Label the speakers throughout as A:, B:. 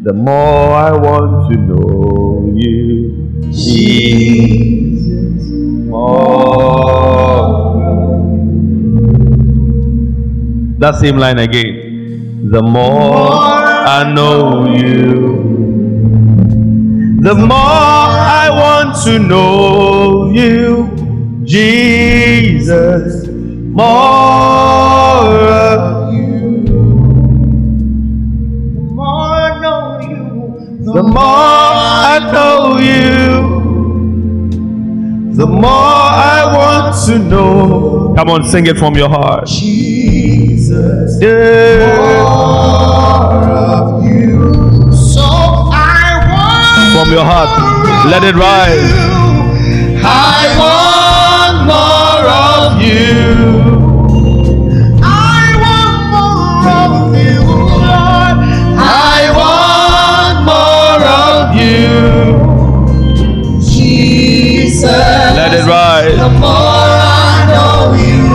A: the more I want to know you, Jesus. More. That same line again. The more I know you, the more I want to know you, Jesus. More
B: The more I know you,
A: the more I want to know. Come on, sing it from your heart.
B: Jesus,
A: Yeah.
B: more of you. So I want
A: From your heart. Let it rise.
B: I want more of you.
A: Let it rise.
B: The more I know you,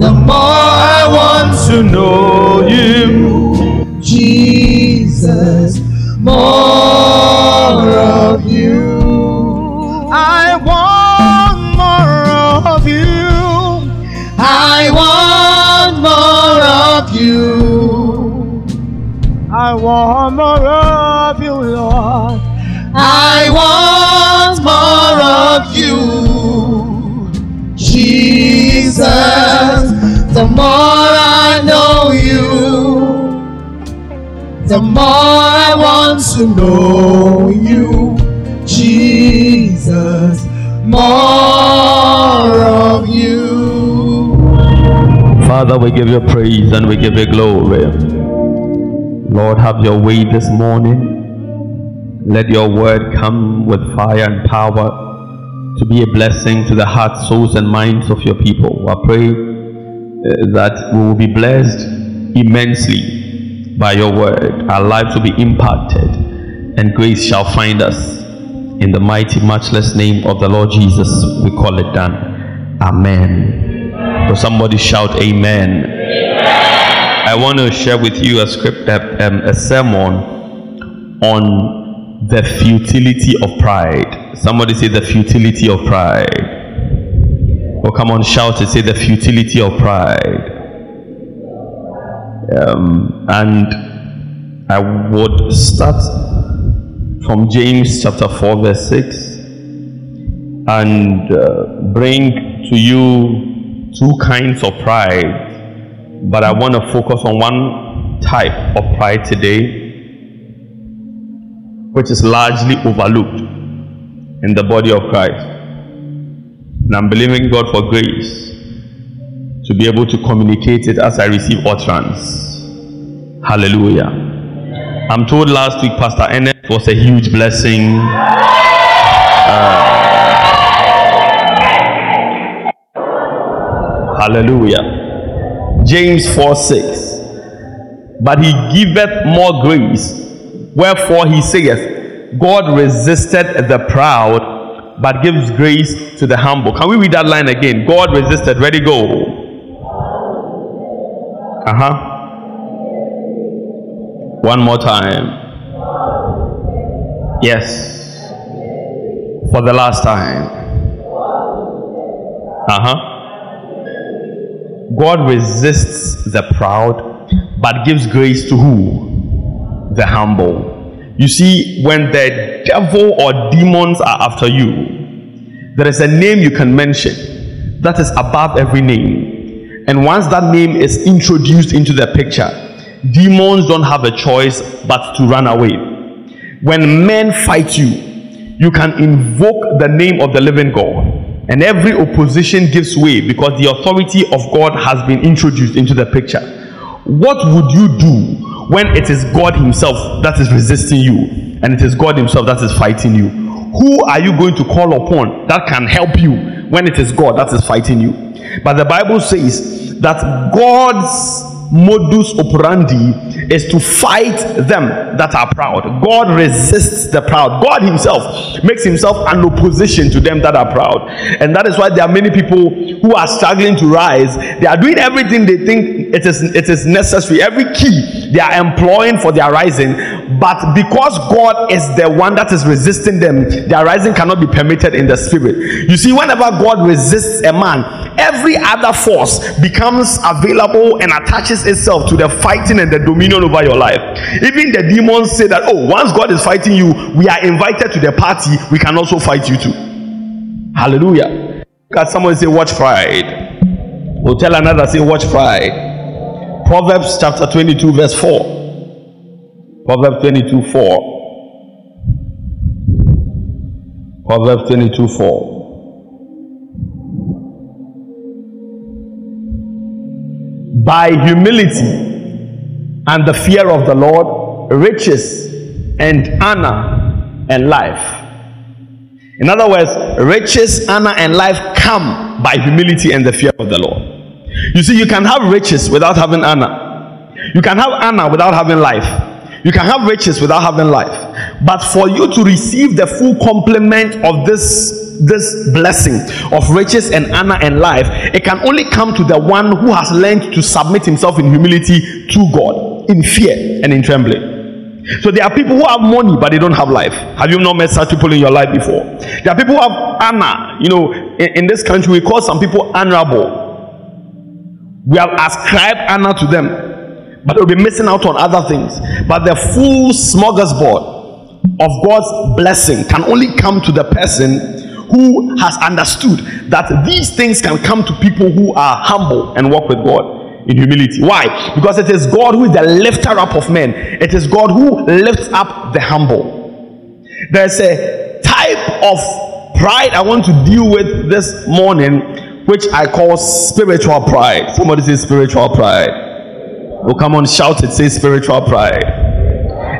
B: the more I want
A: To know you.
B: Jesus, more of you. I want more of you. I want more of you. I want more of of you, Jesus. The more I know you, the more I want to know you, Jesus. More of you.
A: Father, we give you praise and we give you glory. Lord, have your way this morning. Let your word come with fire and power to be a blessing to the hearts, souls, and minds of your people. I pray uh, that we will be blessed immensely by your word. Our lives will be impacted, and grace shall find us. In the mighty, matchless name of the Lord Jesus, we call it done. Amen. So somebody shout Amen. I want to share with you a script, um, a sermon on the futility of pride. Somebody say the futility of pride. Oh, come on, shout it. Say the futility of pride. Um, and I would start from James chapter 4, verse 6, and uh, bring to you two kinds of pride. But I want to focus on one type of pride today, which is largely overlooked in the body of Christ. And I'm believing God for grace to be able to communicate it as I receive utterance. Hallelujah. I'm told last week Pastor Ennis was a huge blessing. Uh, hallelujah. James 4 6. But he giveth more grace. Wherefore he saith, God resisted the proud, but gives grace to the humble. Can we read that line again? God resisted. Ready, go. Uh huh. One more time. Yes. For the last time. Uh huh. God resists the proud, but gives grace to who? The humble. You see, when the devil or demons are after you, there is a name you can mention that is above every name. And once that name is introduced into the picture, demons don't have a choice but to run away. When men fight you, you can invoke the name of the living God, and every opposition gives way because the authority of God has been introduced into the picture. What would you do when it is God Himself that is resisting you and it is God Himself that is fighting you? Who are you going to call upon that can help you when it is God that is fighting you? But the Bible says that God's modus operandi is to fight them that are proud. God resists the proud. God Himself makes Himself an opposition to them that are proud. And that is why there are many people who are struggling to rise. They are doing everything they think it is, it is necessary, every key they are employing for their rising. But because God is the one that is resisting them, their rising cannot be permitted in the spirit. You see, whenever God resists a man, every other force becomes available and attaches itself to the fighting and the dominion over your life. Even the demons say that, oh, once God is fighting you, we are invited to the party, we can also fight you too. Hallelujah. Look at someone say, watch pride. We'll tell another, say, watch pride. Proverbs chapter 22, verse 4. Proverbs 22, 4. Proverbs 22, 4. by humility and the fear of the Lord, riches and honor and life. In other words, riches, honor, and life come by humility and the fear of the Lord. You see, you can have riches without having honor. You can have honor without having life. You can have riches without having life. But for you to receive the full complement of this this blessing of riches and honor and life, it can only come to the one who has learned to submit himself in humility to God, in fear and in trembling. So there are people who have money but they don't have life. Have you not met such people in your life before? There are people who have honor. You know, in, in this country we call some people honorable. We have ascribed honor to them, but they'll be missing out on other things. But the full smorgasbord of God's blessing can only come to the person who has understood that these things can come to people who are humble and walk with God in humility. Why? Because it is God who is the lifter up of men, it is God who lifts up the humble. There's a type of pride I want to deal with this morning, which I call spiritual pride. Somebody say spiritual pride. Oh, come on, shout it, say spiritual pride.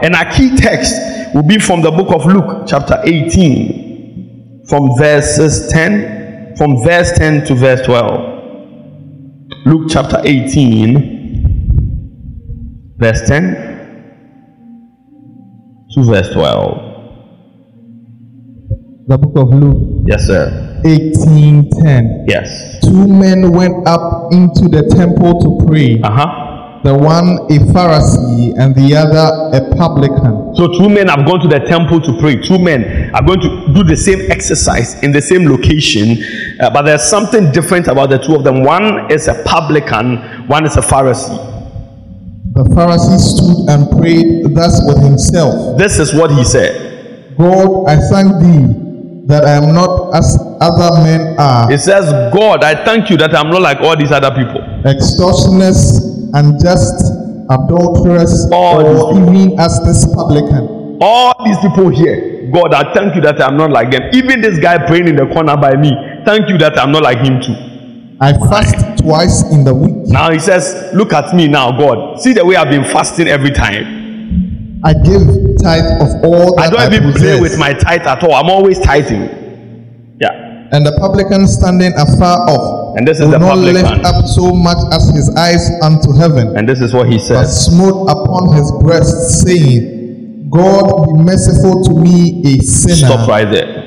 A: And our key text will be from the book of Luke, chapter 18 from verses 10 from verse 10 to verse 12 luke chapter 18 verse 10 to verse 12
B: the book of luke.
A: Yes sir.
B: 1810
A: yes.
B: Two men went up into the temple to pray.
A: Uh-huh
B: the one a Pharisee and the other a publican.
A: So, two men have gone to the temple to pray. Two men are going to do the same exercise in the same location, uh, but there's something different about the two of them. One is a publican, one is a Pharisee.
B: The Pharisee stood and prayed thus with himself
A: This is what he said.
B: God, I thank thee that I am not as other men are.
A: It says, God, I thank you that I'm not like all these other people.
B: Extortioners unjust, adulterous, all or even as this publican.
A: All these people here, God, I thank you that I'm not like them. Even this guy praying in the corner by me, thank you that I'm not like him too.
B: I fast twice in the week.
A: Now he says, Look at me now, God. See the way I've been fasting every time.
B: I give tithe of all
A: I don't even play with my tithe at all. I'm always tithing.
B: And the publican standing afar off
A: and this is the
B: not
A: public
B: lift up so much as his eyes unto heaven.
A: And this is what he
B: But
A: says.
B: smote upon his breast, saying, God be merciful to me, a sinner.
A: Stop right there.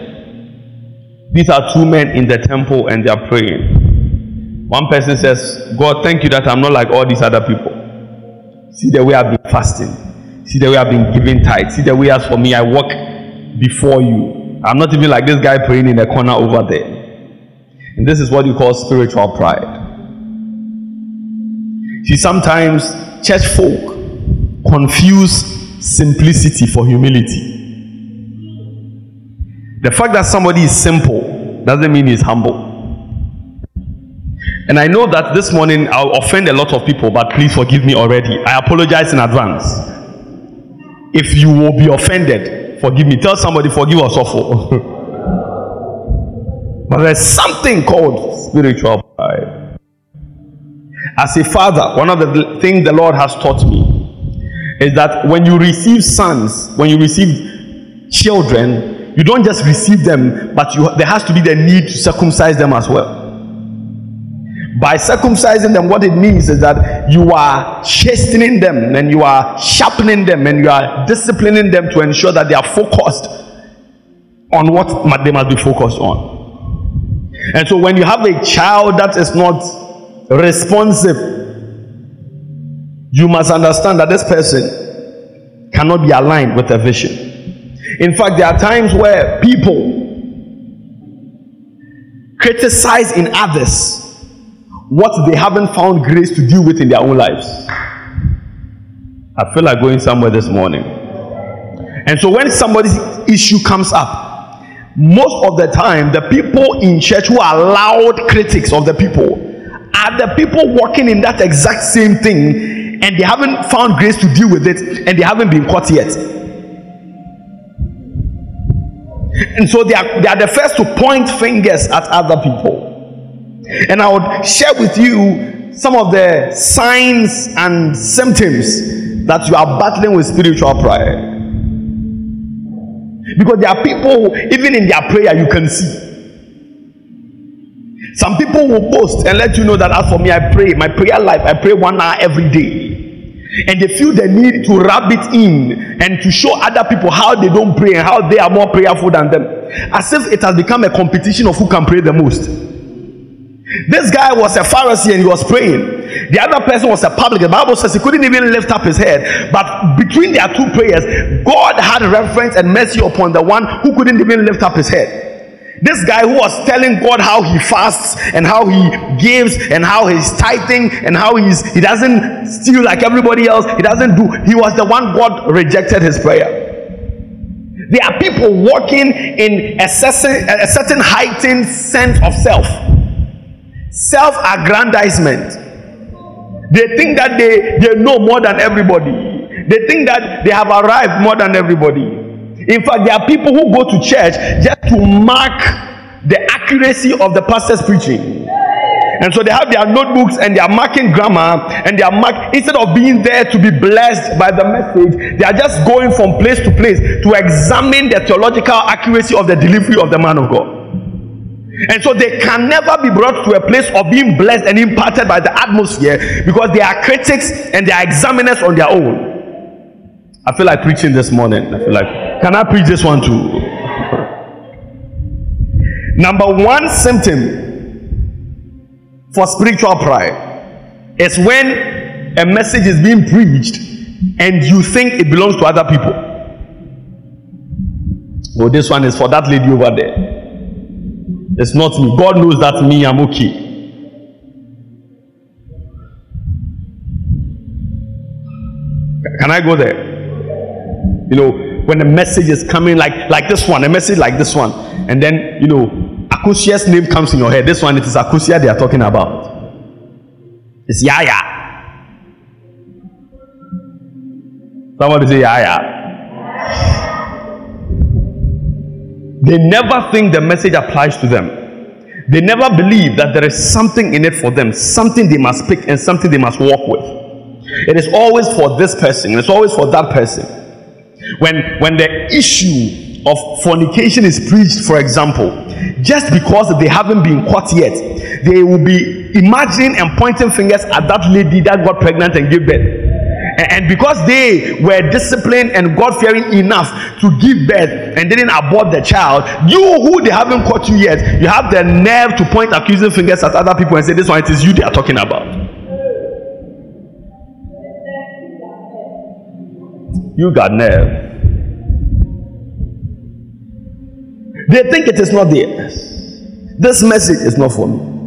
A: These are two men in the temple and they are praying. One person says, God, thank you that I'm not like all these other people. See the way I've been fasting. See the way I've been giving tithes. See the way as for me, I walk before you. I'm not even like this guy praying in the corner over there. And this is what you call spiritual pride. See, sometimes church folk confuse simplicity for humility. The fact that somebody is simple doesn't mean he's humble. And I know that this morning I'll offend a lot of people, but please forgive me already. I apologize in advance. If you will be offended, forgive me. Tell somebody, forgive us awful. But there's something called spiritual pride. As a father, one of the things the Lord has taught me is that when you receive sons, when you receive children, you don't just receive them, but you, there has to be the need to circumcise them as well. By circumcising them, what it means is that you are chastening them and you are sharpening them and you are disciplining them to ensure that they are focused on what they must be focused on. And so when you have a child that is not responsive, you must understand that this person cannot be aligned with the vision. In fact, there are times where people criticize in others what they haven't found grace to deal with in their own lives. I feel like going somewhere this morning. And so when somebody's issue comes up, most of the time, the people in church who are loud critics of the people are the people working in that exact same thing and they haven't found grace to deal with it and they haven't been caught yet. And so they are, they are the first to point fingers at other people. And I would share with you some of the signs and symptoms that you are battling with spiritual pride. Because there are people, even in their prayer, you can see. Some people will post and let you know that as for me, I pray, my prayer life, I pray one hour every day. And they feel the need to rub it in and to show other people how they don't pray and how they are more prayerful than them. As if it has become a competition of who can pray the most. This guy was a Pharisee and he was praying. The other person was a publican. The Bible says he couldn't even lift up his head. But between their two prayers, God had reverence and mercy upon the one who couldn't even lift up his head. This guy who was telling God how he fasts and how he gives and how he's tithing and how he's he doesn't steal like everybody else. He doesn't do. He was the one God rejected his prayer. There are people walking in a certain, a certain heightened sense of self self aggrandizement. They think that they, they know more than everybody, they think that they have arrived more than everybody. In fact, there are people who go to church just to mark the accuracy of the pastor's preaching. And so they have their notebooks and they are marking grammar and they are mark instead of being there to be blessed by the message, they are just going from place to place to examine the theological accuracy of the delivery of the man of God. And so they can never be brought to a place of being blessed and impacted by the atmosphere because they are critics and they are examiners on their own. I feel like preaching this morning. I feel like, can I preach this one too? Number one symptom for spiritual pride is when a message is being preached and you think it belongs to other people. Oh, this one is for that lady over there. It's not me. God knows that me, I'm okay. Can I go there? You know, when a message is coming like like this one, a message like this one, and then you know, Akusia's name comes in your head. This one, it is Akusia they are talking about. It's Yaya. Somebody say Yaya. They never think the message applies to them. They never believe that there is something in it for them, something they must pick and something they must walk with. It is always for this person, it's always for that person. When when the issue of fornication is preached, for example, just because they haven't been caught yet, they will be imagining and pointing fingers at that lady that got pregnant and gave birth and because they were disciplined and God fearing enough to give birth and didn't abort the child, you who they haven't caught you yet, you have the nerve to point accusing fingers at other people and say, This one, it is you they are talking about. You got nerve. They think it is not theirs. This message is not for me.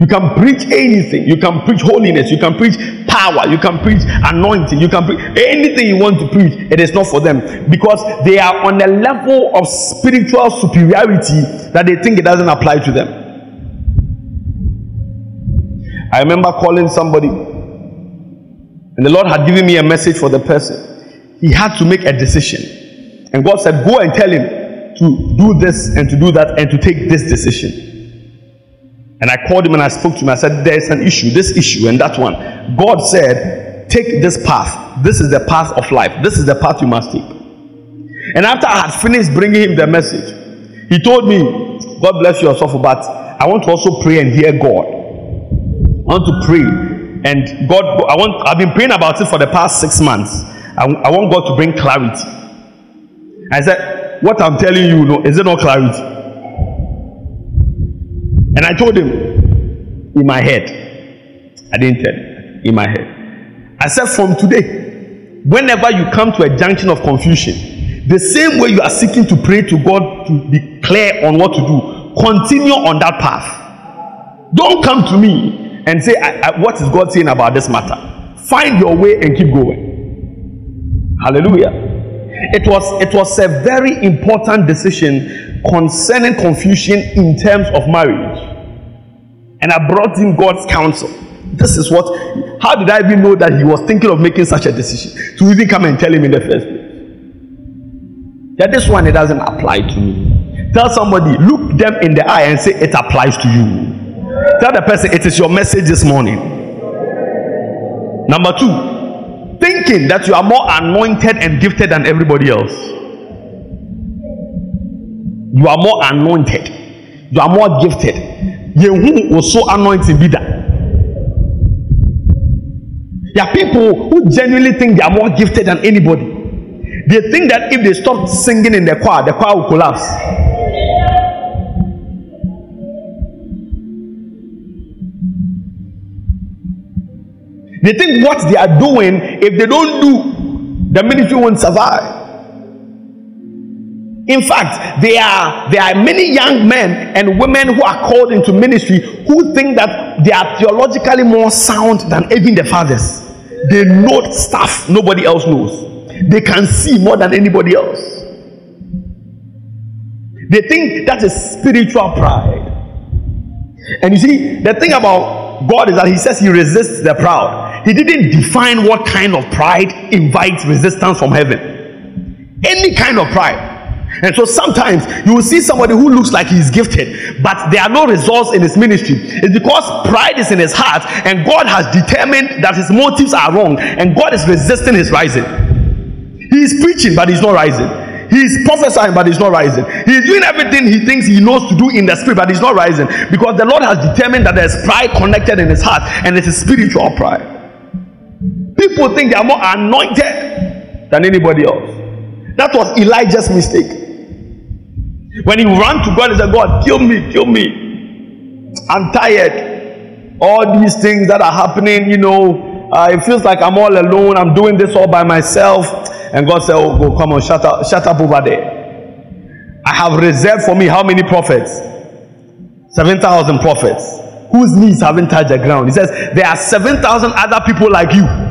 A: You can preach anything. You can preach holiness. You can preach power. You can preach anointing. You can preach anything you want to preach. It is not for them because they are on a level of spiritual superiority that they think it doesn't apply to them. I remember calling somebody, and the Lord had given me a message for the person. He had to make a decision. And God said, Go and tell him to do this and to do that and to take this decision. And I called him and I spoke to him. I said, There's an issue, this issue, and that one. God said, Take this path. This is the path of life. This is the path you must take. And after I had finished bringing him the message, he told me, God bless you, Osofo, but I want to also pray and hear God. I want to pray. And God, I want, I've been praying about it for the past six months. I, I want God to bring clarity. I said, What I'm telling you, is it not clarity? And I told him in my head. I didn't tell in my head. I said, From today, whenever you come to a junction of confusion, the same way you are seeking to pray to God to be clear on what to do, continue on that path. Don't come to me and say, I, I, What is God saying about this matter? Find your way and keep going. Hallelujah. It was it was a very important decision concerning confusion in terms of marriage. And I brought him God's counsel. This is what how did I even know that he was thinking of making such a decision to even come and tell him in the first place? That this one it doesn't apply to me. Tell somebody, look them in the eye and say it applies to you. Tell the person it is your message this morning. Number two, thinking that you are more anointed and gifted than everybody else. You are more anointed. You are more gifted. Yehu was so anointed be that. There are people who genuinely think they are more gifted than anybody. They think that if they stop singing in the choir, the choir will collapse. They think what they are doing, if they don't do, the ministry won't survive. In fact, there are there are many young men and women who are called into ministry who think that they are theologically more sound than even the fathers. They know stuff nobody else knows. They can see more than anybody else. They think that is spiritual pride. And you see, the thing about God is that He says He resists the proud he didn't define what kind of pride invites resistance from heaven. Any kind of pride. And so sometimes you will see somebody who looks like he's gifted, but there are no results in his ministry. It's because pride is in his heart, and God has determined that his motives are wrong, and God is resisting his rising. He is preaching, but he's not rising. He's prophesying, but he's not rising. He's doing everything he thinks he knows to do in the spirit, but he's not rising because the Lord has determined that there's pride connected in his heart, and it's a spiritual pride. People think they are more anointed than anybody else. That was Elijah's mistake. When he ran to God, he said, God, kill me, kill me. I'm tired. All these things that are happening, you know, uh, it feels like I'm all alone. I'm doing this all by myself. And God said, Oh, go, come on, shut up, shut up over there. I have reserved for me how many prophets? 7,000 prophets whose knees haven't touched the ground. He says, There are 7,000 other people like you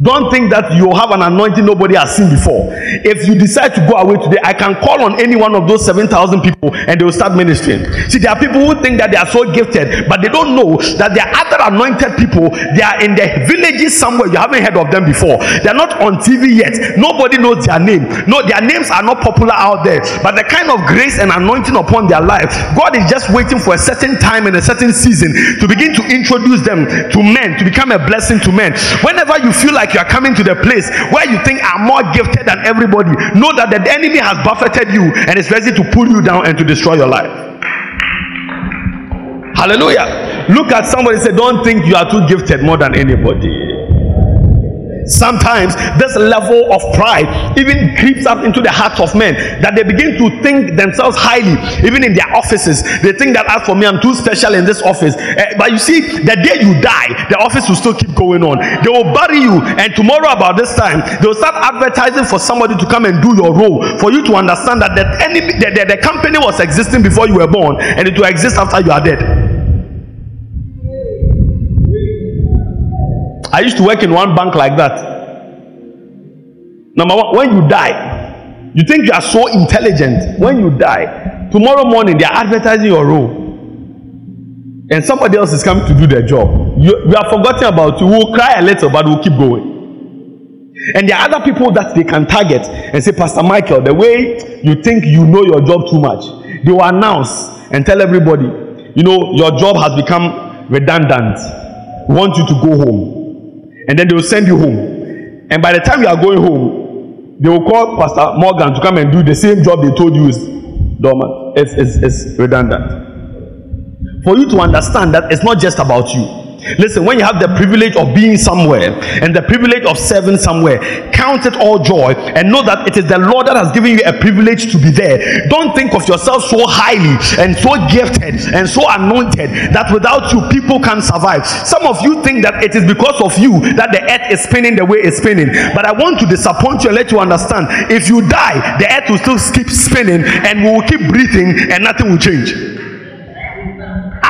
A: don't think that you have an anointing nobody has seen before. If you decide to go away today, I can call on any one of those 7,000 people and they will start ministering. See, there are people who think that they are so gifted, but they don't know that there are other anointed people. They are in the villages somewhere. You haven't heard of them before. They are not on TV yet. Nobody knows their name. No, their names are not popular out there. But the kind of grace and anointing upon their life, God is just waiting for a certain time and a certain season to begin to introduce them to men, to become a blessing to men. Whenever you feel like like you are coming to the place where you think I'm more gifted than everybody, know that the enemy has buffeted you and is ready to pull you down and to destroy your life. Hallelujah. Look at somebody say, Don't think you are too gifted more than anybody. Sometimes this level of pride even creeps up into the hearts of men that they begin to think themselves highly, even in their offices. They think that as for me, I'm too special in this office. Uh, but you see, the day you die, the office will still keep going on. They will bury you, and tomorrow about this time, they will start advertising for somebody to come and do your role for you to understand that the enemy, the, the, the company was existing before you were born, and it will exist after you are dead. I used to work in one bank like that. Number one, when you die, you think you are so intelligent. When you die, tomorrow morning they are advertising your role. And somebody else is coming to do their job. You, you are forgotten about you. We will cry a little, but we'll keep going. And there are other people that they can target and say, Pastor Michael, the way you think you know your job too much, they will announce and tell everybody, you know, your job has become redundant. We want you to go home and then they will send you home. And by the time you are going home, they will call Pastor Morgan to come and do the same job they told you is dormant. It's, it's, it's redundant. For you to understand that it's not just about you. Listen, when you have the privilege of being somewhere and the privilege of serving somewhere, count it all joy and know that it is the Lord that has given you a privilege to be there. Don't think of yourself so highly and so gifted and so anointed that without you people can survive. Some of you think that it is because of you that the earth is spinning the way it's spinning. But I want to disappoint you and let you understand if you die, the earth will still keep spinning and we will keep breathing and nothing will change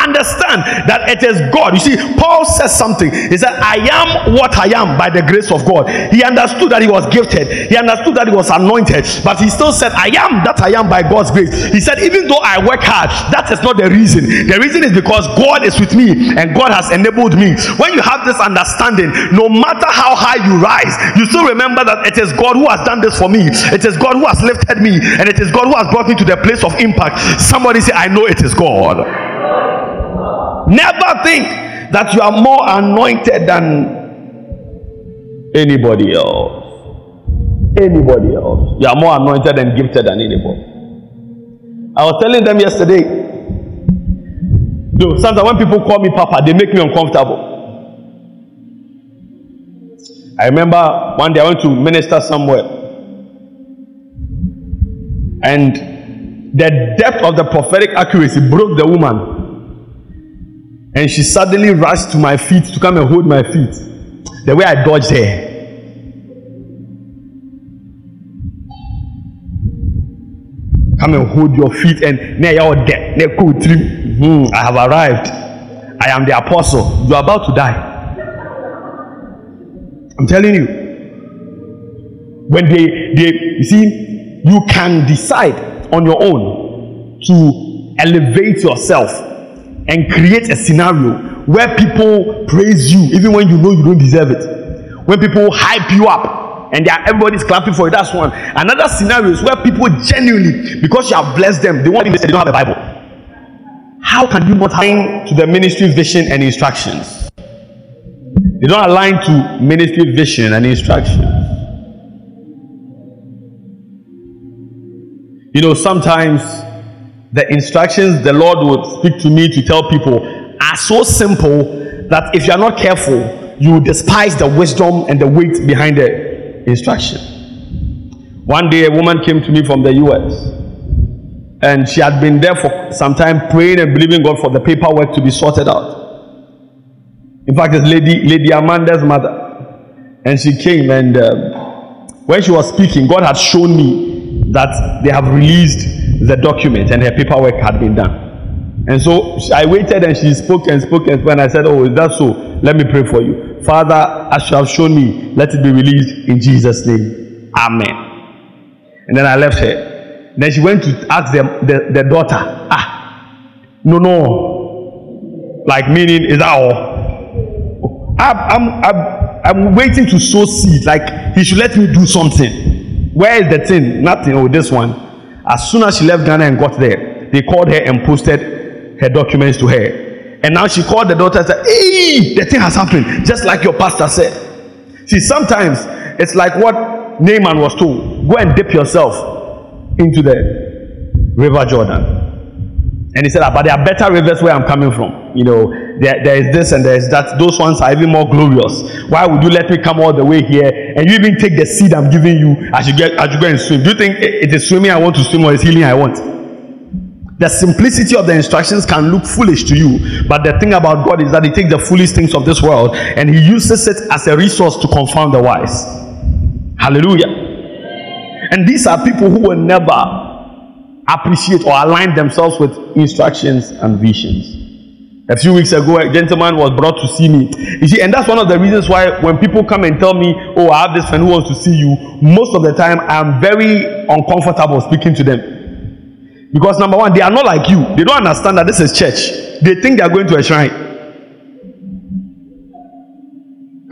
A: understand that it is God. You see, Paul says something. He said, I am what I am by the grace of God. He understood that he was gifted, he understood that he was anointed, but he still said, I am that I am by God's grace. He said, Even though I work hard, that is not the reason. The reason is because God is with me and God has enabled me. When you have this understanding, no matter how high you rise, you still remember that it is God who has done this for me, it is God who has lifted me, and it is God who has brought me to the place of impact. Somebody say, I know it is God. Never think that you are more anointed than anybody else. Anybody else. You are more anointed and gifted than anybody. I was telling them yesterday. Though sometimes when people call me Papa, they make me uncomfortable. I remember one day I went to minister somewhere, and the depth of the prophetic accuracy broke the woman and she suddenly rushed to my feet to come and hold my feet. The way I dodged her. Come and hold your feet and. Mm-hmm. I have arrived. I am the apostle. You are about to die. I'm telling you. When they, they, you see, you can decide on your own to elevate yourself and create a scenario where people praise you even when you know you don't deserve it. When people hype you up and are, everybody's clapping for you, that's one. Another scenario is where people genuinely, because you have blessed them, they want to they don't have a Bible. How can you not align to the ministry vision and instructions? They don't align to ministry vision and instructions. You know, sometimes the instructions the Lord would speak to me to tell people are so simple that if you are not careful, you despise the wisdom and the weight behind the instruction. One day, a woman came to me from the US and she had been there for some time praying and believing God for the paperwork to be sorted out. In fact, it's Lady, Lady Amanda's mother. And she came, and um, when she was speaking, God had shown me that they have released the document and her paperwork had been done. And so I waited and she spoke and spoke and spoke. And I said, Oh, is that so? Let me pray for you. Father, as you have shown me, let it be released in Jesus' name. Amen. And then I left her. Then she went to ask the, the, the daughter, Ah, no, no. Like, meaning, is that all? I'm, I'm, I'm, I'm waiting to sow seed. Like, he should let me do something. Where is the thing? Nothing. Oh, this one. As soon as she left Ghana and got there, they called her and posted her documents to her. And now she called the daughter and said, Hey, the thing has happened, just like your pastor said. See, sometimes it's like what Naaman was told go and dip yourself into the river Jordan. And he said, ah, But there are better rivers where I'm coming from. You know, there, there is this and there is that. Those ones are even more glorious. Why would you let me come all the way here and you even take the seed I'm giving you as you get as you go and swim? Do you think it is swimming I want to swim or is healing I want? The simplicity of the instructions can look foolish to you, but the thing about God is that He takes the foolish things of this world and He uses it as a resource to confound the wise. Hallelujah. And these are people who will never appreciate or align themselves with instructions and visions. A few weeks ago, a gentleman was brought to see me. You see, and that's one of the reasons why when people come and tell me, Oh, I have this friend who wants to see you, most of the time I'm very uncomfortable speaking to them. Because number one, they are not like you. They don't understand that this is church. They think they are going to a shrine.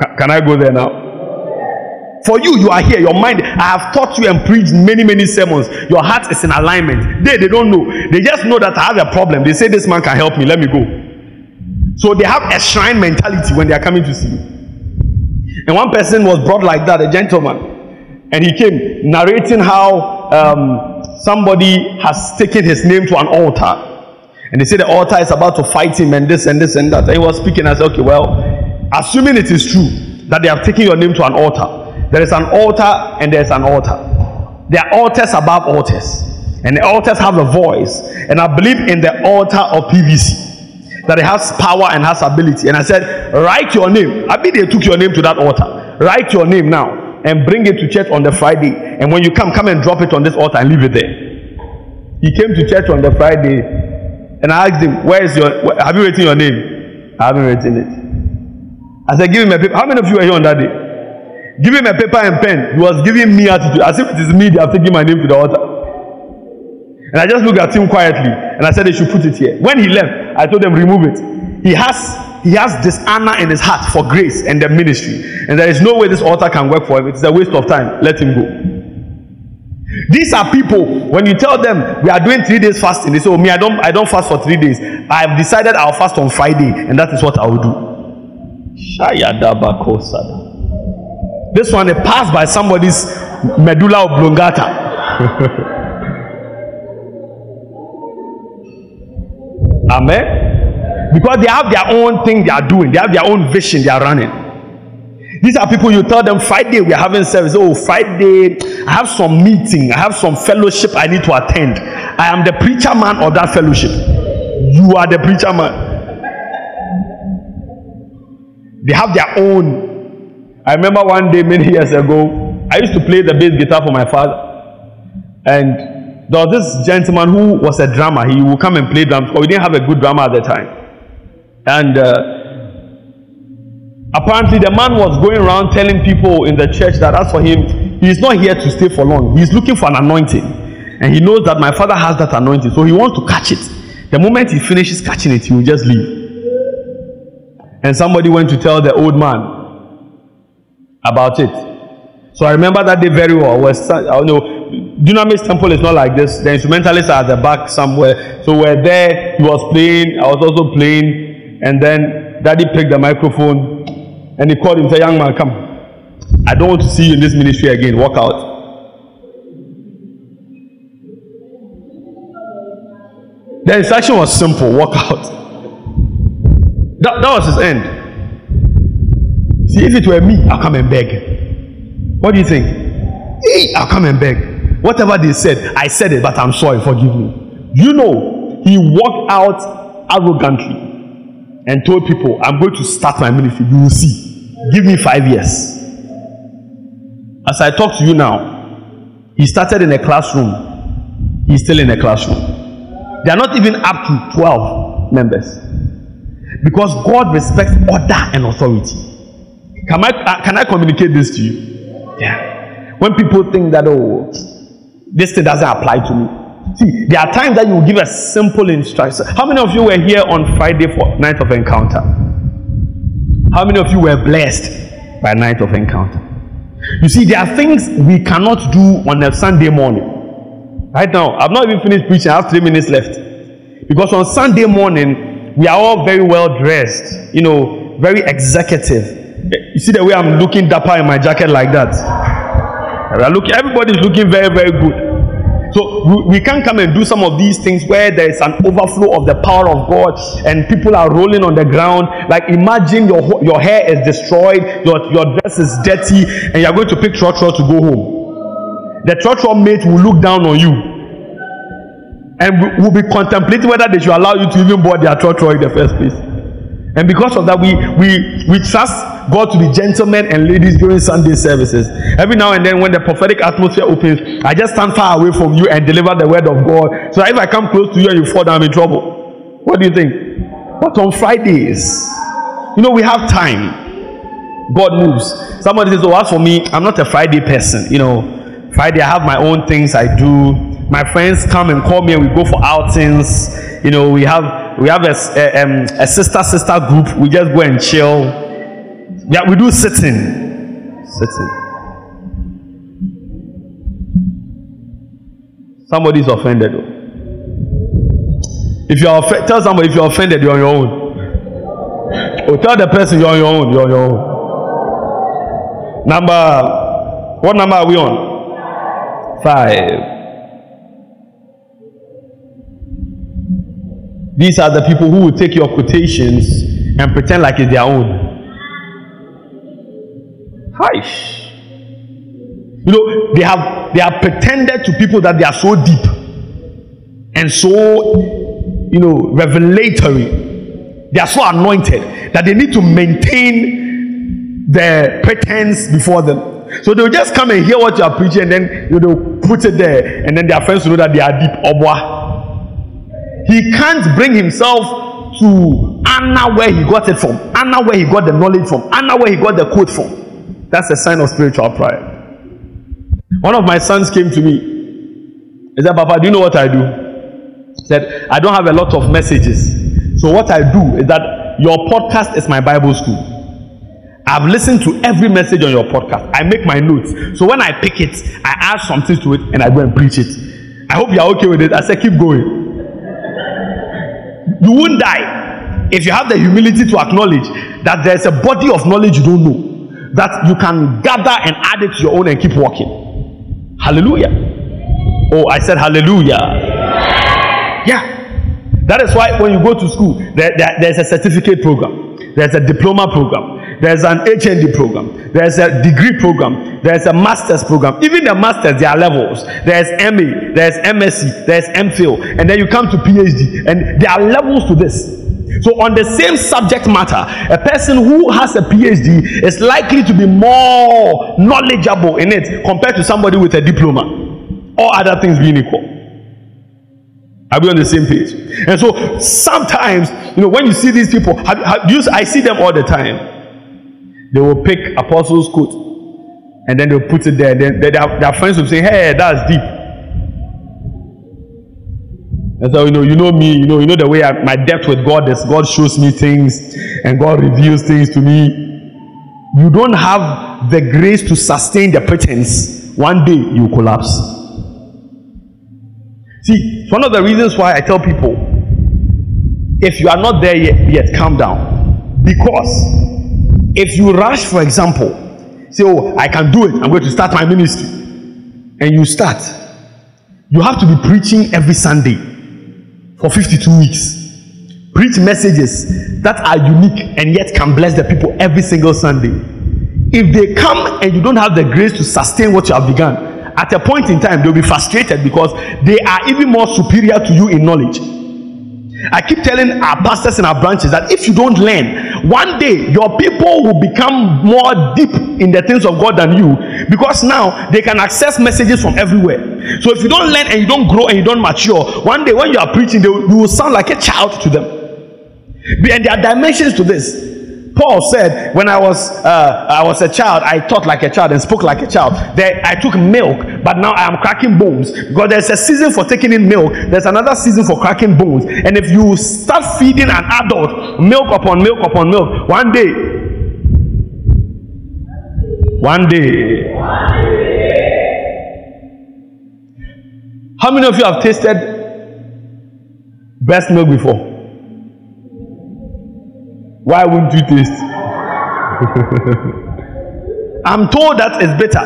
A: Can, can I go there now? For you, you are here. Your mind, I have taught you and preached many, many sermons. Your heart is in alignment. They, they don't know. They just know that I have a problem. They say, This man can help me. Let me go. So they have a shrine mentality when they are coming to see you. And one person was brought like that, a gentleman, and he came narrating how um, somebody has taken his name to an altar. And they say the altar is about to fight him and this and this and that. And he was speaking. I said, okay, well, assuming it is true that they have taken your name to an altar, there is an altar and there is an altar. There are altars above altars. And the altars have a voice. And I believe in the altar of PVC that it has power and has ability. And I said, write your name. I mean, they took your name to that altar. Write your name now and bring it to church on the Friday. And when you come, come and drop it on this altar and leave it there. He came to church on the Friday and I asked him, Where is your, have you written your name? I haven't written it. I said, Give him a paper. How many of you were here on that day? Give him a paper and pen. He was giving me attitude as if it is me they have taken my name to the altar. And I just looked at him quietly and I said they should put it here. When he left, I told them remove it. He has he has dishonor in his heart for grace and the ministry. And there is no way this altar can work for him. It's a waste of time. Let him go. These are people, when you tell them we are doing three days fasting, they say, Oh, me, I don't I don't fast for three days. I have decided I'll fast on Friday, and that is what I will do. This one it passed by somebody's medulla oblongata. Amen. Because they have their own thing they are doing, they have their own vision they are running. These are people you tell them Friday we are having service. Oh, Friday, I have some meeting, I have some fellowship I need to attend. I am the preacher man of that fellowship. You are the preacher man. They have their own. I remember one day many years ago, I used to play the bass guitar for my father. And there was this gentleman who was a drummer. He would come and play drums, but we didn't have a good drummer at the time. And uh, apparently, the man was going around telling people in the church that as for him, he is not here to stay for long. He's looking for an anointing. And he knows that my father has that anointing, so he wants to catch it. The moment he finishes catching it, he will just leave. And somebody went to tell the old man about it. So I remember that day very well. Was I know Dunamis temple is not like this. The instrumentalists are at the back somewhere. So we're there. He was playing. I was also playing. And then daddy picked the microphone and he called him, said, Young man, come. I don't want to see you in this ministry again. Walk out. The instruction was simple walk out. That, that was his end. See, if it were me, I'll come and beg. What do you think? I'll come and beg. Whatever they said, I said it, but I'm sorry, forgive me. You know, he walked out arrogantly and told people, I'm going to start my ministry. You will see. Give me five years. As I talk to you now, he started in a classroom. He's still in a classroom. They are not even up to 12 members. Because God respects order and authority. Can I, can I communicate this to you? Yeah. When people think that, oh, this thing doesn't apply to me. See, there are times that you give a simple instruction. How many of you were here on Friday for night of encounter? How many of you were blessed by night of encounter? You see, there are things we cannot do on a Sunday morning. Right now, I've not even finished preaching. I have three minutes left. Because on Sunday morning, we are all very well dressed, you know, very executive. You see the way I'm looking dapper in my jacket like that. Look, everybody's looking very, very good. So we, we can't come and do some of these things where there is an overflow of the power of God and people are rolling on the ground. Like imagine your your hair is destroyed, your, your dress is dirty, and you're going to pick trotro to go home. The trotro mate will look down on you and will be contemplating whether they should allow you to even board their trotro in the first place. And because of that, we we we trust God to be gentlemen and ladies during Sunday services. Every now and then, when the prophetic atmosphere opens, I just stand far away from you and deliver the word of God. So if I come close to you and you fall down, I'm in trouble. What do you think? But on Fridays, you know, we have time. God moves. Somebody says, Oh, as for me, I'm not a Friday person. You know, Friday, I have my own things I do. My friends come and call me and we go for outings. You know, we have we have a, a, um, a sister sister group. We just go and chill. Yeah, we do sitting. Sitting. Somebody's offended. If you are offended, tell somebody if you're offended, you're on your own. Or tell the person you're on your own. You're on your own. Number, what number are we on? Five. These are the people who will take your quotations and pretend like it's their own. Hush. You know, they have they have pretended to people that they are so deep and so you know revelatory. They are so anointed that they need to maintain their pretense before them. So they'll just come and hear what you are preaching, and then you know, put it there, and then their friends will know that they are deep. Obwa. He can't bring himself to Anna where he got it from, Anna where he got the knowledge from, Anna where he got the quote from. That's a sign of spiritual pride. One of my sons came to me. He said, Papa, do you know what I do? He said, I don't have a lot of messages. So what I do is that your podcast is my Bible school. I've listened to every message on your podcast. I make my notes. So when I pick it, I add something to it and I go and preach it. I hope you are okay with it. I said, keep going. You won't die if you have the humility to acknowledge that there's a body of knowledge you don't know that you can gather and add it to your own and keep walking. Hallelujah. Oh, I said hallelujah. Yeah. That is why when you go to school, there, there, there's a certificate program, there's a diploma program, there's an HND program, there's a degree program, there's a master's program. Even the masters, there are levels. There's MA, there's MSc, there's MPhil, and then you come to PhD, and there are levels to this. So, on the same subject matter, a person who has a PhD is likely to be more knowledgeable in it compared to somebody with a diploma, all other things being equal. Are we on the same page? And so, sometimes, you know, when you see these people, have, have, you, I see them all the time. They will pick apostles' coat and then they'll put it there. Then their, their friends will say, Hey, that's deep. And so you know, you know me, you know, you know the way I, my depth with God is. God shows me things, and God reveals things to me. You don't have the grace to sustain the pretense. One day you collapse. See, one of the reasons why I tell people, if you are not there yet, yet calm down. Because if you rush, for example, say, "Oh, I can do it. I'm going to start my ministry," and you start, you have to be preaching every Sunday for 52 weeks. Preach messages that are unique and yet can bless the people every single Sunday. If they come and you don't have the grace to sustain what you have begun, at a point in time they'll be frustrated because they are even more superior to you in knowledge. I keep telling our pastors and our branches that if you don't learn, one day your people will become more deep in the things of God than you because now they can access messages from everywhere. So if you don't learn and you don't grow and you don't mature, one day when you are preaching, will, you will sound like a child to them. And there are dimensions to this. Paul said, when I was uh, I was a child, I thought like a child and spoke like a child. There, I took milk, but now I am cracking bones. Because there's a season for taking in milk. There's another season for cracking bones. And if you start feeding an adult milk upon milk upon milk, one day, one day. How many of you have tasted breast milk before? Why wouldn't you taste? I'm told that it's better.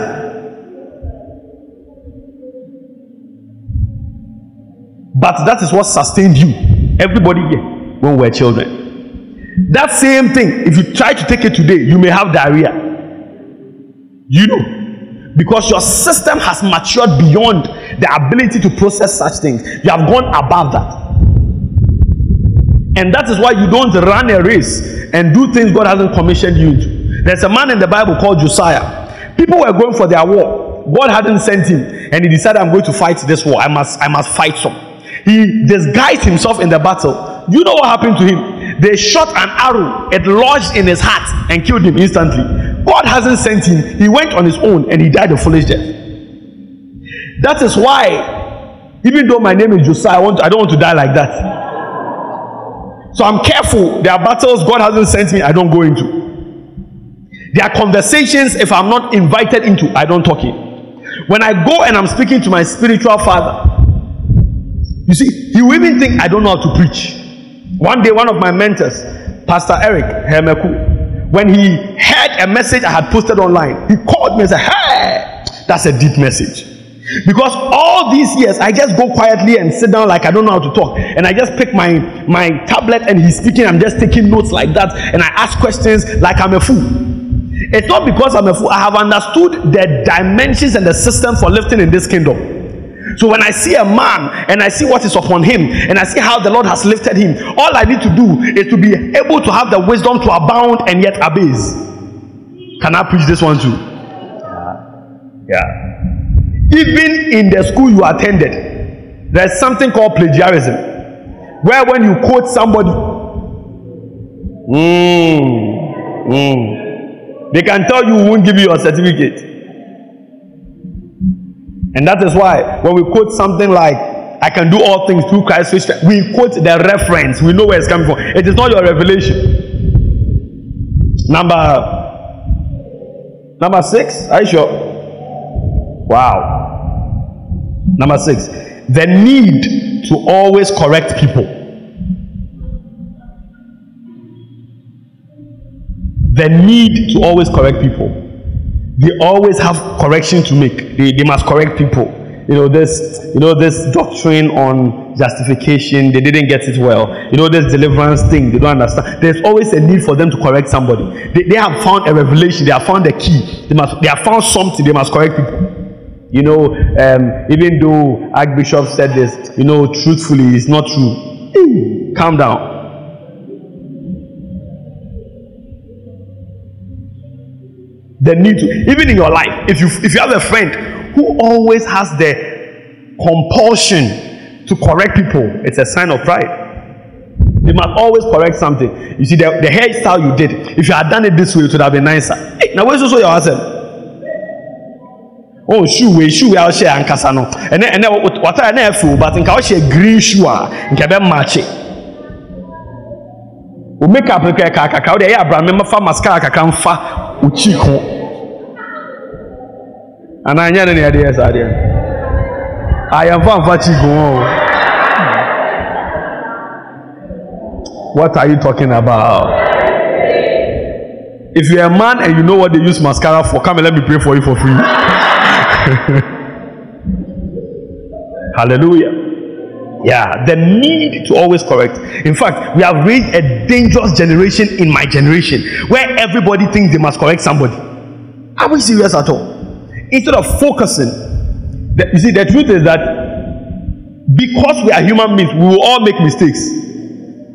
A: But that is what sustained you. Everybody here when we were children. That same thing, if you try to take it today, you may have diarrhea. You know. Because your system has matured beyond the ability to process such things. You have gone above that. And that is why you don't run a race and do things God hasn't commissioned you to. There's a man in the Bible called Josiah. People were going for their war. God hadn't sent him, and he decided, I'm going to fight this war. I must, I must fight some. He disguised himself in the battle. You know what happened to him? They shot an arrow, it lodged in his heart and killed him instantly. God hasn't sent him. He went on his own and he died a foolish death. That is why, even though my name is Josiah, I, want, I don't want to die like that. So I'm careful. There are battles God hasn't sent me, I don't go into. There are conversations, if I'm not invited into, I don't talk in. When I go and I'm speaking to my spiritual father, you see, he will even think I don't know how to preach. One day, one of my mentors, Pastor Eric Hermeku, when he heard a message I had posted online, he called me and said, Hey, that's a deep message. Because all these years I just go quietly and sit down like I don't know how to talk. And I just pick my my tablet and he's speaking. I'm just taking notes like that. And I ask questions like I'm a fool. It's not because I'm a fool. I have understood the dimensions and the system for lifting in this kingdom. So when I see a man and I see what is upon him and I see how the Lord has lifted him, all I need to do is to be able to have the wisdom to abound and yet abase. Can I preach this one too? Yeah. Even in the school you attended, there's something called plagiarism, where when you quote somebody, mm, mm, they can tell you won't give you your certificate. And that is why when we quote something like, I can do all things through Christ, we quote the reference. We know where it's coming from. It is not your revelation. Number number six. Are you sure? Wow. Number six. The need to always correct people. The need to always correct people they always have correction to make. They, they must correct people. You know, this, you know, this doctrine on justification, they didn't get it well. You know, this deliverance thing, they don't understand. There's always a need for them to correct somebody. They, they have found a revelation, they have found a key, they must they have found something, they must correct people. You know, um, even though Archbishop said this, you know, truthfully, it's not true. Calm down. the need to even in your life if you if you have a friend who always has the compulsion to correct people it's a sign of pride they must always correct something you see the, the hairstyle you did if you had done it this way it would have been nicer hey, now where's also your husband oh shoe wey shoe wey a ɔhyɛ ankasa no. Ɛnɛ ɛnɛ wata ɛnɛ ɛfu but nka ɔhyɛ green shoe a nka ɛbɛ mmaakye o make up kakra kakra o de ɛyɛ abraham mɛfa mascara kakra nfa ukyi ko anaa nyɛ ne ne yɛde yɛ saa deɛ ayɛmfa mfa kyi ko o. What are you talking about? If you're a man and you know what they use mascara for come and let me pray for you for free. hallelujah yeah, the need to always correct. In fact, we have raised a dangerous generation in my generation where everybody thinks they must correct somebody. Are we serious at all? Instead of focusing, the, you see, the truth is that because we are human beings, we will all make mistakes.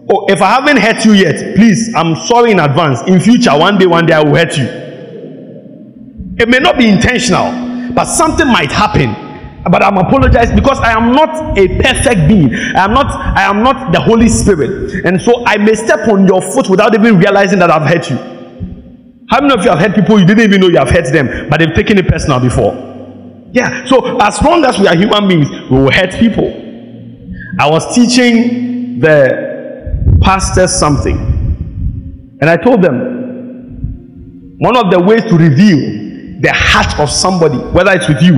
A: Oh, if I haven't hurt you yet, please, I'm sorry in advance. In future, one day, one day, I will hurt you. It may not be intentional, but something might happen but I'm apologizing because I am not a perfect being. I am not I am not the Holy Spirit. And so I may step on your foot without even realizing that I've hurt you. How many of you have hurt people you didn't even know you have hurt them, but they've taken it personal before? Yeah. So as long as we are human beings, we will hurt people. I was teaching the pastors something, and I told them one of the ways to reveal the heart of somebody, whether it's with you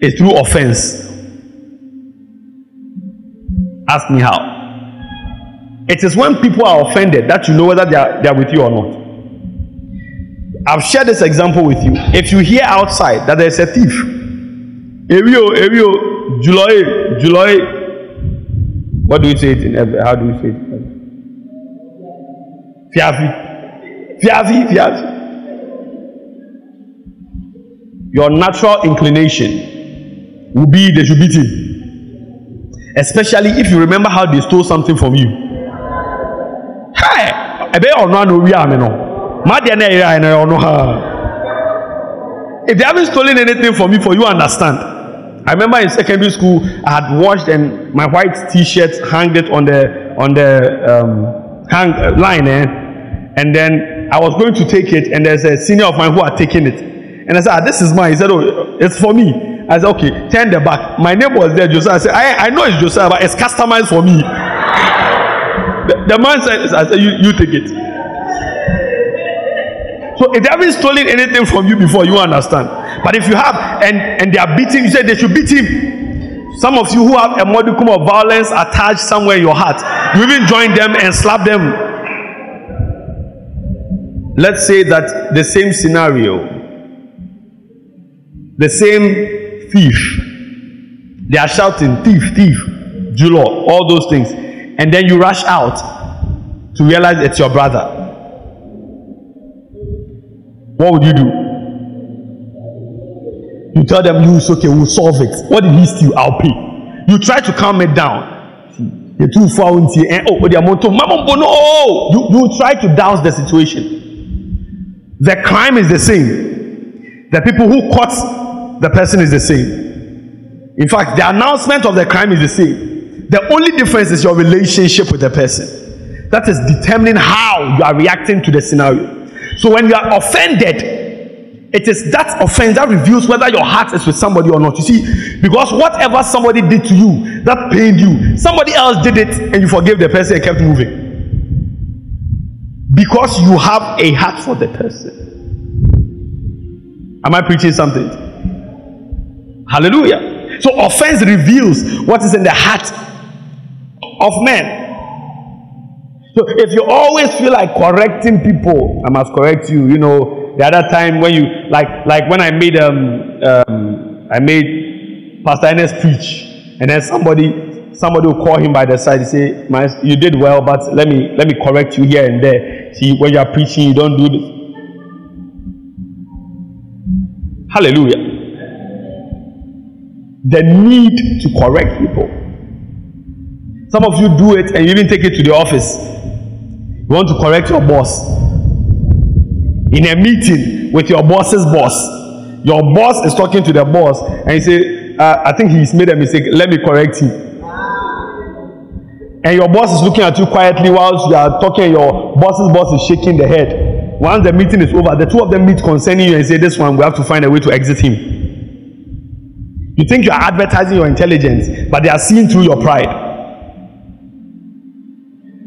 A: is through offense. Ask me how. It is when people are offended that you know whether they are, they are with you or not. I've shared this example with you. If you hear outside that there's a thief, Erio, July, July, what do we say it in how do we say it? Fiafi. Fiafi, Fiafi. Your natural inclination will be they should beat him. Especially if you remember how they stole something from you. Hey, ebe ọ̀nà àná orí àmì nọ. Má díẹ̀ náà yẹra ẹ̀nà ọ̀nà ha. If they haven't stolen anything from me for you understand. I remember in secondary school I had washed and my white t-shirt hanged it on the on the um, hang uh, line eh? and then I was going to take it and there's a senior of mine who had taken it and I said ah, this is mine he said oh it's for me I said, okay, turn the back. My name was there, Josiah. I said, I, I know it's Josiah, but it's customized for me. the, the man said, I said, you, you take it. So if they haven't stolen anything from you before, you understand. But if you have and and they are beating, you say they should beat him. Some of you who have a modicum of violence attached somewhere in your heart, you even join them and slap them. Let's say that the same scenario, the same thief They are shouting, thief, thief, Julo, all those things. And then you rush out to realize it's your brother. What would you do? You tell them, you, it's okay, we'll solve it. What did he steal? I'll pay. You try to calm it down. The two far into and oh, they are moto, no. You, you try to douse the situation. The crime is the same. The people who caught the person is the same. In fact, the announcement of the crime is the same. The only difference is your relationship with the person. That is determining how you are reacting to the scenario. So when you are offended, it is that offense that reveals whether your heart is with somebody or not. You see, because whatever somebody did to you that pained you, somebody else did it and you forgave the person and kept moving. Because you have a heart for the person. Am I preaching something? Hallelujah. So offense reveals what is in the heart of men. So if you always feel like correcting people, I must correct you, you know, the other time when you like like when I made um, um I made Pastor Ernest preach, and then somebody somebody will call him by the side and say, "My, you did well, but let me let me correct you here and there. See, when you are preaching, you don't do this." Hallelujah. The need to correct people. Some of you do it and you even take it to the office. You want to correct your boss in a meeting with your boss's boss. Your boss is talking to the boss and you say, uh, I think he's made a mistake. Let me correct him. And your boss is looking at you quietly whilst you are talking. Your boss's boss is shaking the head. Once the meeting is over, the two of them meet concerning you and say, This one, we have to find a way to exit him. You think you are advertising your intelligence, but they are seeing through your pride.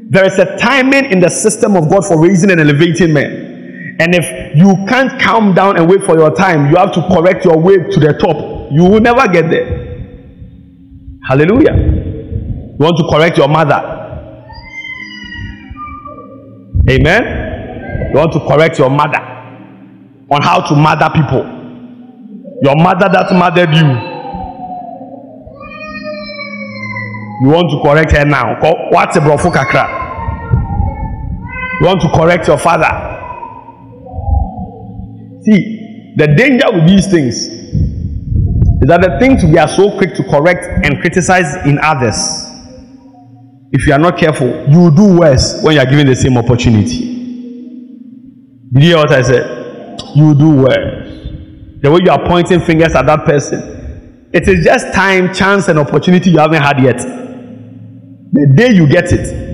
A: There is a timing in the system of God for raising and elevating men. And if you can't calm down and wait for your time, you have to correct your way to the top. You will never get there. Hallelujah. You want to correct your mother. Amen. You want to correct your mother on how to mother people. Your mother that mothered you. You want to correct her now. What's a brofu kakra? You want to correct your father. See, the danger with these things is that the things we are so quick to correct and criticize in others, if you are not careful, you will do worse when you are given the same opportunity. Did you hear what I said? You do worse. The way you are pointing fingers at that person, it is just time, chance, and opportunity you haven't had yet. The day you get it,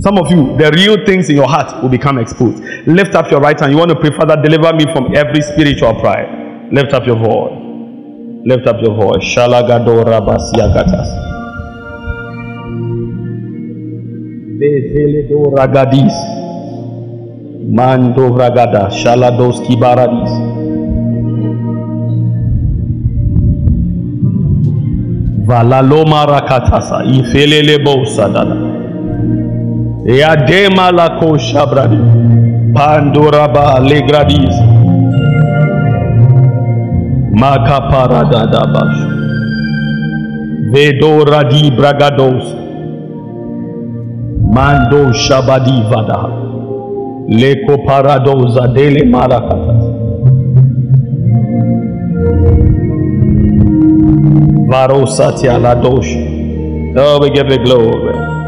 A: some of you, the real things in your heart will become exposed. Lift up your right hand. You want to pray, Father, deliver me from every spiritual pride. Lift up your voice. Lift up your voice. Shalagado rabasiagatas. Bezeledo ragadis. Mando ragada. Shalados kibaradis. Valaloma rakatasa infelele a dema la koshabradi. Pandoraba legradis. Vedo radi bragados. Mando shabadi vada. Lekoparadosa dele marakat. Varosatya la dosh. Oh, we give you glory.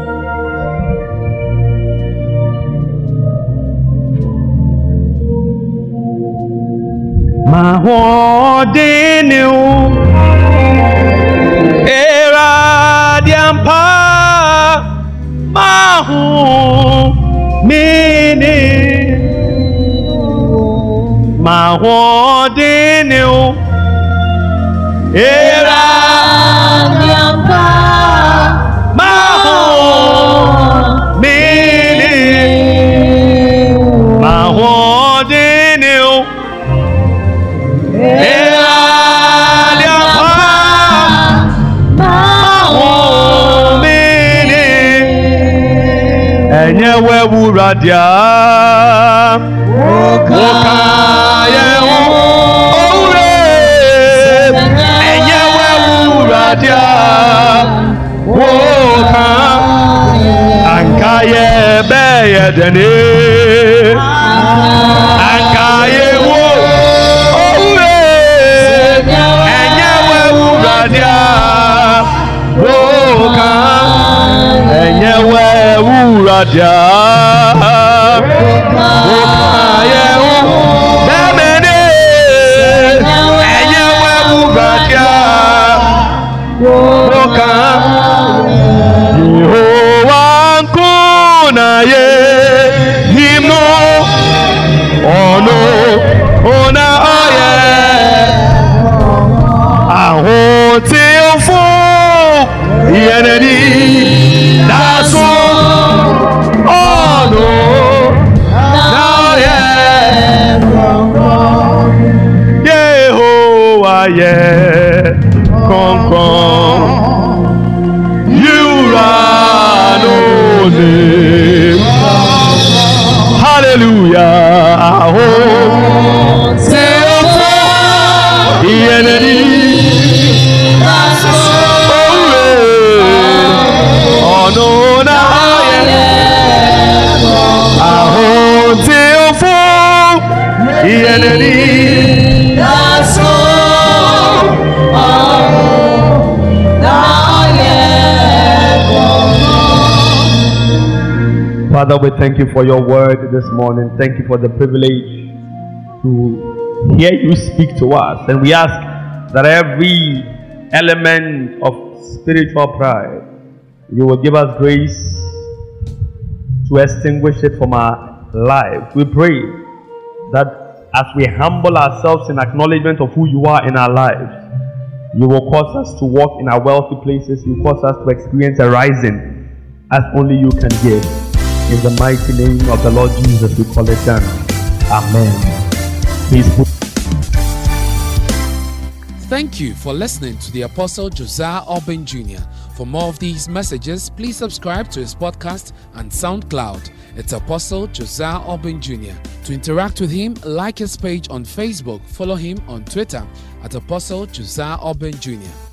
A: mahodeniu eradiampa mahu Era mi amparo, maho mene, maho deneu. Enye wewu radia, oka ye o. Owurẹ daɗiya woka an kaye bɛyɛ dɛnɛ an kaye wo owe ɛnyɛ wɛwuradia woka ɛnyɛ wɛwuradia. Hallelujah Father, we thank you for your word this morning. Thank you for the privilege to hear you speak to us. And we ask that every element of spiritual pride, you will give us grace to extinguish it from our lives. We pray that as we humble ourselves in acknowledgement of who you are in our lives, you will cause us to walk in our wealthy places. You cause us to experience a rising as only you can give. In the mighty name of the Lord Jesus, we call it done. Amen. Please
C: Thank you for listening to the Apostle Josiah Auburn Jr. For more of these messages, please subscribe to his podcast and SoundCloud. It's Apostle Josiah Auburn Jr. To interact with him, like his page on Facebook, follow him on Twitter at Apostle Josiah Auburn Jr.